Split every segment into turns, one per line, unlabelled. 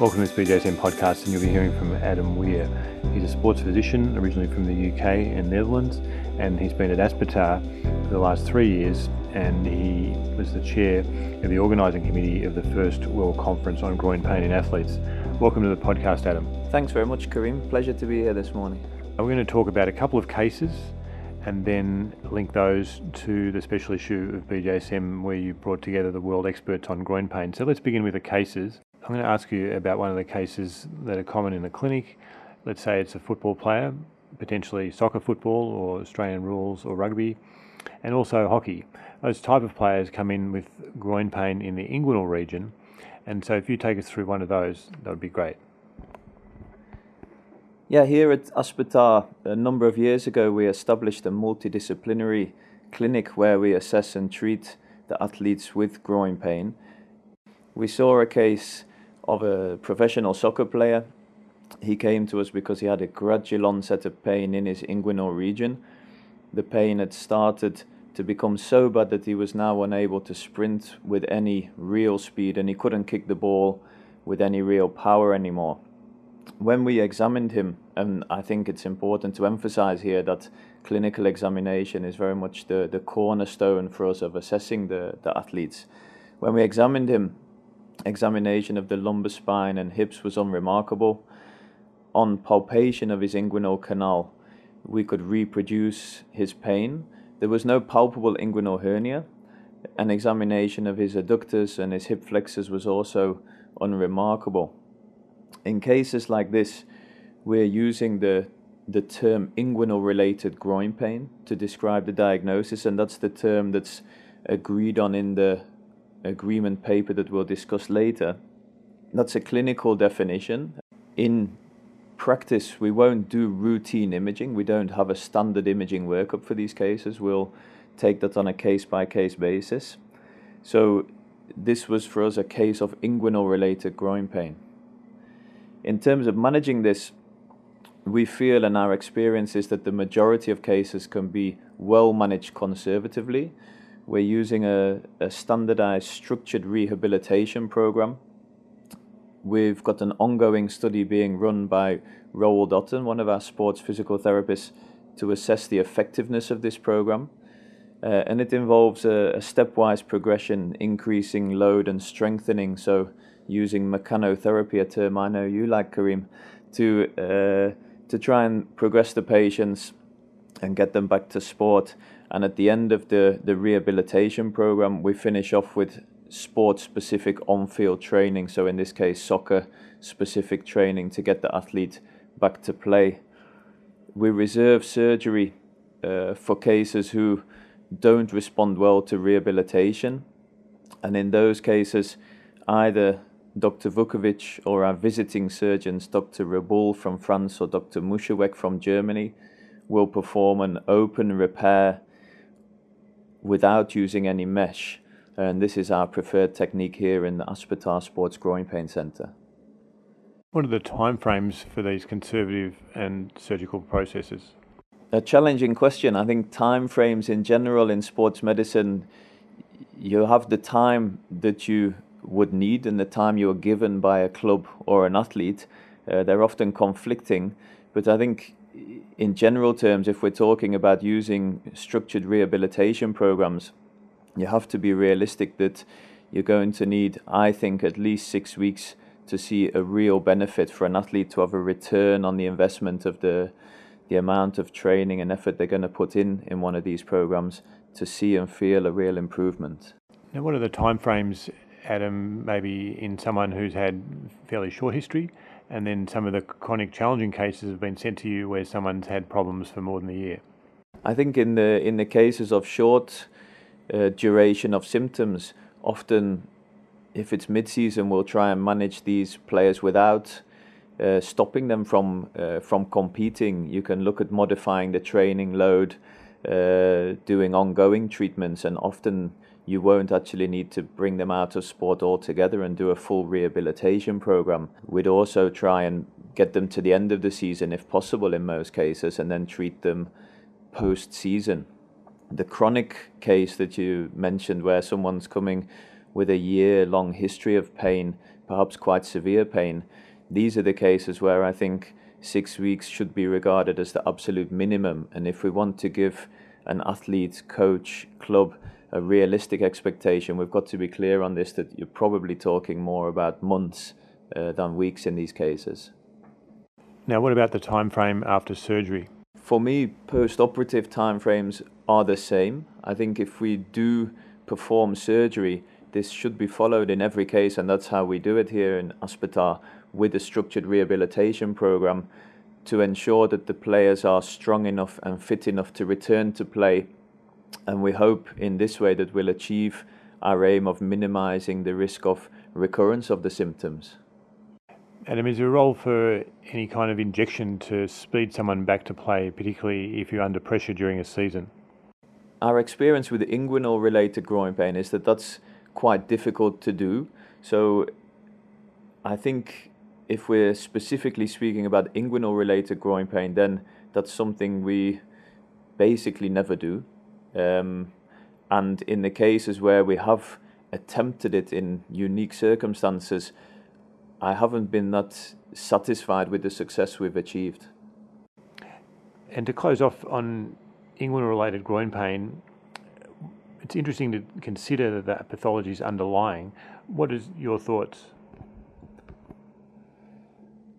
Welcome to this BJSM podcast, and you'll be hearing from Adam Weir. He's a sports physician, originally from the UK and Netherlands, and he's been at Aspetar for the last three years, and he was the chair of the organising committee of the first World Conference on Groin Pain in Athletes. Welcome to the podcast, Adam.
Thanks very much, Karim. Pleasure to be here this morning.
We're going to talk about a couple of cases and then link those to the special issue of BJSM where you brought together the world experts on groin pain. So let's begin with the cases. I'm going to ask you about one of the cases that are common in the clinic. Let's say it's a football player, potentially soccer football or Australian rules or rugby, and also hockey. Those type of players come in with groin pain in the inguinal region. And so if you take us through one of those, that would be great.
Yeah, here at Aspetar, a number of years ago, we established a multidisciplinary clinic where we assess and treat the athletes with groin pain. We saw a case of a professional soccer player. He came to us because he had a gradual onset of pain in his inguinal region. The pain had started to become so bad that he was now unable to sprint with any real speed and he couldn't kick the ball with any real power anymore when we examined him, and I think it's important to emphasize here that clinical examination is very much the, the cornerstone for us of assessing the, the athletes. When we examined him, examination of the lumbar spine and hips was unremarkable. On palpation of his inguinal canal, we could reproduce his pain. There was no palpable inguinal hernia. An examination of his adductors and his hip flexors was also unremarkable in cases like this, we're using the the term inguinal related groin pain to describe the diagnosis, and that's the term that's agreed on in the agreement paper that we'll discuss later. That's a clinical definition. In practice, we won't do routine imaging. We don't have a standard imaging workup for these cases. We'll take that on a case by case basis. So, this was for us a case of inguinal related groin pain in terms of managing this, we feel and our experience is that the majority of cases can be well managed conservatively. We're using a, a standardized structured rehabilitation program. We've got an ongoing study being run by Roald Otten, one of our sports physical therapists, to assess the effectiveness of this program. Uh, and it involves a, a stepwise progression, increasing load and strengthening. So using mechanotherapy, a term I know you like, Karim, to uh, to try and progress the patients and get them back to sport. And at the end of the, the rehabilitation program, we finish off with sport specific on field training. So, in this case, soccer specific training to get the athlete back to play. We reserve surgery uh, for cases who don't respond well to rehabilitation. And in those cases, either Dr. Vukovic or our visiting surgeons, Dr. Reboul from France or Dr. Muschaweck from Germany, will perform an open repair without using any mesh. And this is our preferred technique here in the Aspetar Sports Groin Pain Center.
What are the timeframes for these conservative and surgical processes?
A challenging question. I think timeframes in general in sports medicine, you have the time that you would need and the time you are given by a club or an athlete. Uh, they're often conflicting, but I think in general terms, if we're talking about using structured rehabilitation programs, you have to be realistic that you're going to need, I think, at least six weeks to see a real benefit for an athlete to have a return on the investment of the the amount of training and effort they're going to put in in one of these programs to see and feel a real improvement.
Now, what are the timeframes Adam, maybe in someone who's had fairly short history, and then some of the chronic challenging cases have been sent to you where someone's had problems for more than a year?
I think in the in the cases of short uh, duration of symptoms, often if it's mid-season, we'll try and manage these players without uh, stopping them from uh, from competing. You can look at modifying the training load, uh, doing ongoing treatments, and often you won't actually need to bring them out of sport altogether and do a full rehabilitation program. We'd also try and get them to the end of the season if possible in most cases and then treat them post season. The chronic case that you mentioned, where someone's coming with a year long history of pain, perhaps quite severe pain, these are the cases where I think six weeks should be regarded as the absolute minimum. And if we want to give an athlete, coach, club a realistic expectation, we've got to be clear on this that you're probably talking more about months uh, than weeks in these cases.
Now, what about the time frame after surgery?
For me, post-operative timeframes are the same. I think if we do perform surgery, this should be followed in every case, and that's how we do it here in Aspetar with a structured rehabilitation program to ensure that the players are strong enough and fit enough to return to play. And we hope in this way that we'll achieve our aim of minimizing the risk of recurrence of the symptoms.
Adam, is there a role for any kind of injection to speed someone back to play, particularly if you're under pressure during a season?
Our experience with inguinal related groin pain is that that's quite difficult to do. So I think if we're specifically speaking about inguinal related groin pain, then that's something we basically never do. Um, and in the cases where we have attempted it in unique circumstances, I haven't been that satisfied with the success we've achieved.
And to close off on inguinal related groin pain, it's interesting to consider pathology is underlying. What is your thoughts?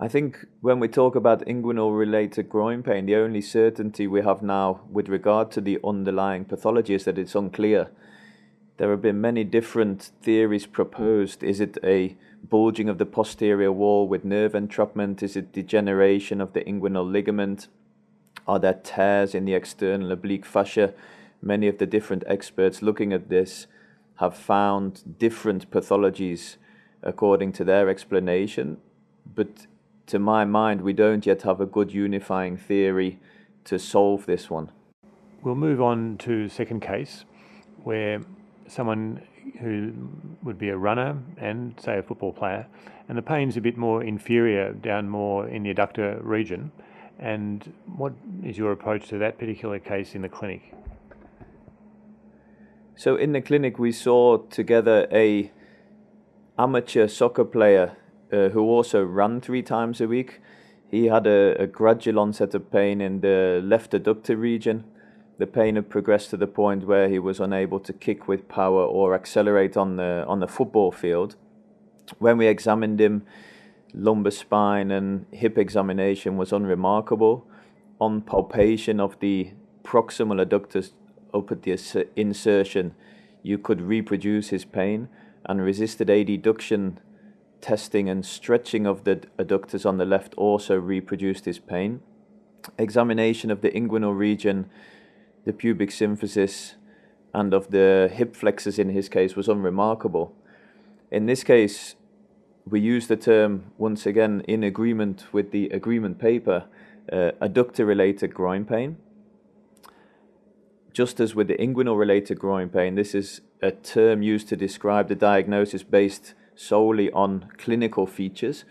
I think when we talk about inguinal related groin pain, the only certainty we have now with regard to the underlying pathology is that it's unclear. There have been many different theories proposed. Is it a bulging of the posterior wall with nerve entrapment? Is it degeneration of the inguinal ligament? Are there tears in the external oblique fascia? Many of the different experts looking at this have found different pathologies according to their explanation. But to my mind, we don't yet have a good unifying theory to solve this one.
We'll move on to second case, where someone who would be a runner and say a football player, and the pain's a bit more inferior, down more in the adductor region. And what is your approach to that particular case in the clinic?
So in the clinic, we saw together a amateur soccer player uh, who also ran three times a week. He had a, a, gradual onset of pain in the left adductor region. The pain had progressed to the point where he was unable to kick with power or accelerate on the on the football field. When we examined him, lumbar spine and hip examination was unremarkable. On palpation of the proximal adductors up at the insertion, you could reproduce his pain, and resisted adduction testing and stretching of the adductors on the left also reproduced his pain. Examination of the inguinal region, the pubic symphysis, and of the hip flexors in his case was unremarkable. In this case, we use the term once again in agreement with the agreement paper, uh, adductor related groin pain. Just as with the inguinal related groin pain, this is a term used to describe the diagnosis based solely on clinical features.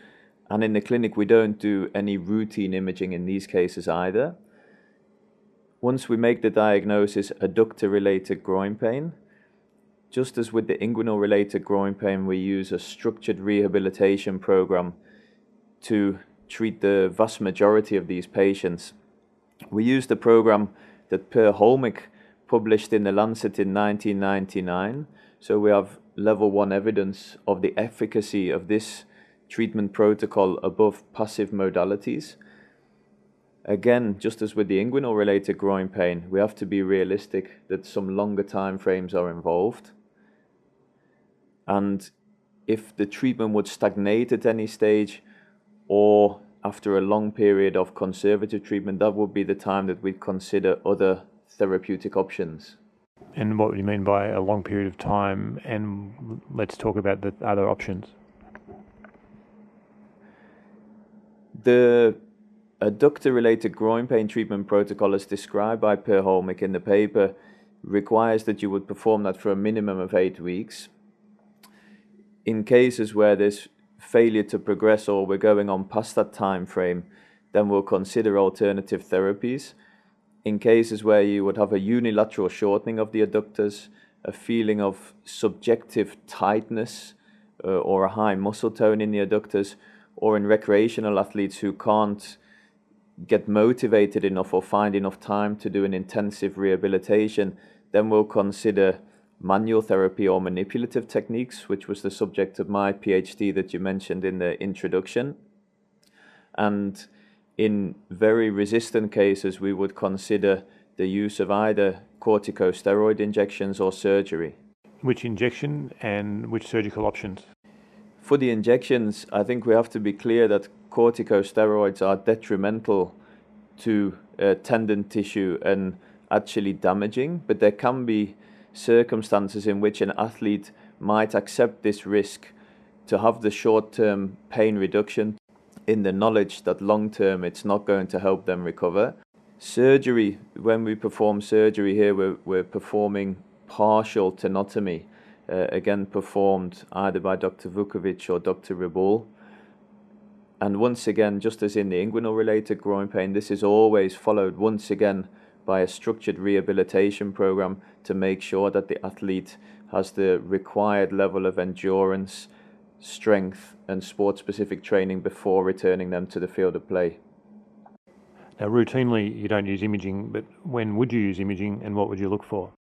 And in the clinic, we don't do any routine imaging in these cases either. Once we make the diagnosis adductor related groin pain, just as with the inguinal related groin pain, we use a structured rehabilitation program to treat the vast majority of these patients. We use the program that Per Hölmich published in the Lancet in 1999. So we have level one evidence of the efficacy of this treatment protocol above passive modalities. Again, just as with the inguinal related groin pain, we have to be realistic that some longer time frames are involved. And if the treatment would stagnate at any stage or after a long period of conservative treatment, that would be the time that we'd consider other therapeutic options.
And what do you mean by a long period of time? And let's talk about the other options.
The adductor related groin pain treatment protocol, as described by Per Hölmich in the paper, requires that you would perform that for a minimum of eight weeks. In cases where there's failure to progress or we're going on past that time frame, then we'll consider alternative therapies in cases where you would have a unilateral shortening of the adductors, a feeling of subjective tightness uh, or a high muscle tone in the adductors, or in recreational athletes who can't get motivated enough or find enough time to do an intensive rehabilitation, then we'll consider manual therapy or manipulative techniques, which was the subject of my PhD that you mentioned in the introduction. And in very resistant cases, we would consider the use of either corticosteroid injections or surgery.
Which injection and which surgical options?
For the injections, I think we have to be clear that corticosteroids are detrimental to uh, tendon tissue and actually damaging, but there can be circumstances in which an athlete might accept this risk to have the short term pain reduction in the knowledge that long term it's not going to help them recover. Surgery, when we perform surgery here, we're, we're performing partial tenotomy, uh, again performed either by Dr. Vukovic or Dr. Reboul. And once again, just as in the inguinal related groin pain, this is always followed once again by a structured rehabilitation program to make sure that the athlete has the required level of endurance, strength, and sport specific training before returning them to the field of play.
Now, routinely, you don't use imaging, but when would you use imaging and what would you look for?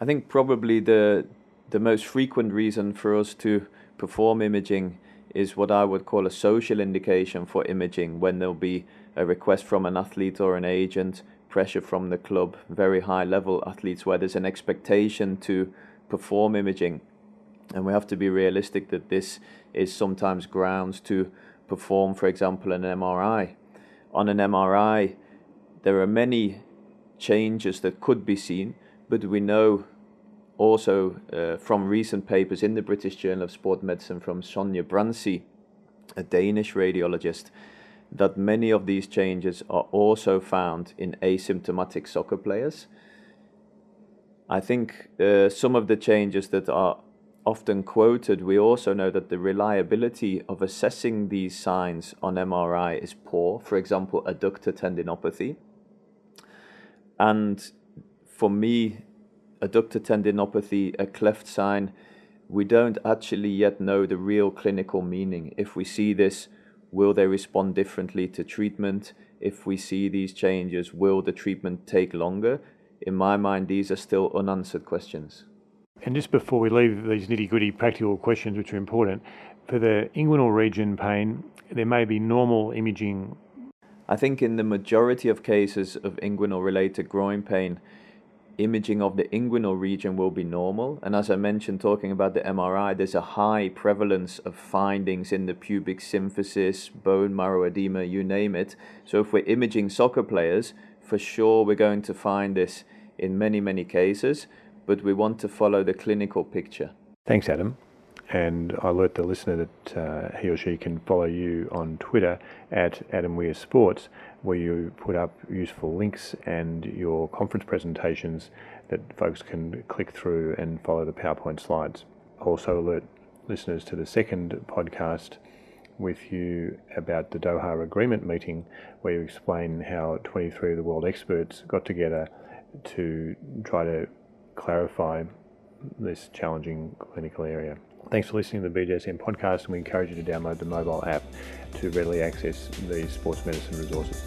I think probably the, the most frequent reason for us to perform imaging is what I would call a social indication for imaging when there'll be a request from an athlete or an agent, pressure from the club, very high level athletes where there's an expectation to perform imaging. And we have to be realistic that this is sometimes grounds to perform, for example, an MRI on an MRI, there are many changes that could be seen, but we know also uh, from recent papers in the British Journal of Sport Medicine from Sanja Branci, a Danish radiologist, that many of these changes are also found in asymptomatic soccer players. I think uh, some of the changes that are often quoted, we also know that the reliability of assessing these signs on MRI is poor. For example, adductor tendinopathy. And for me, adductor tendinopathy, a cleft sign, we don't actually yet know the real clinical meaning. If we see this, will they respond differently to treatment? If we see these changes, will the treatment take longer? In my mind, these are still unanswered questions.
And just before we leave these nitty gritty practical questions, which are important, for the inguinal region pain, there may be normal imaging.
I think in the majority of cases of inguinal related groin pain, imaging of the inguinal region will be normal. And as I mentioned, talking about the MRI, there's a high prevalence of findings in the pubic symphysis, bone marrow edema, you name it. So if we're imaging soccer players, for sure we're going to find this in many, many cases but we want to follow the clinical picture.
Thanks, Adam. And I alert the listener that uh, he or she can follow you on Twitter at Adam Weir Sports, where you put up useful links and your conference presentations that folks can click through and follow the PowerPoint slides. Also, alert listeners to the second podcast with you about the Doha Agreement meeting, where you explain how 23 of the world experts got together to try to clarify this challenging clinical area. Thanks for listening to the BJSM podcast, and we encourage you to download the mobile app to readily access these sports medicine resources.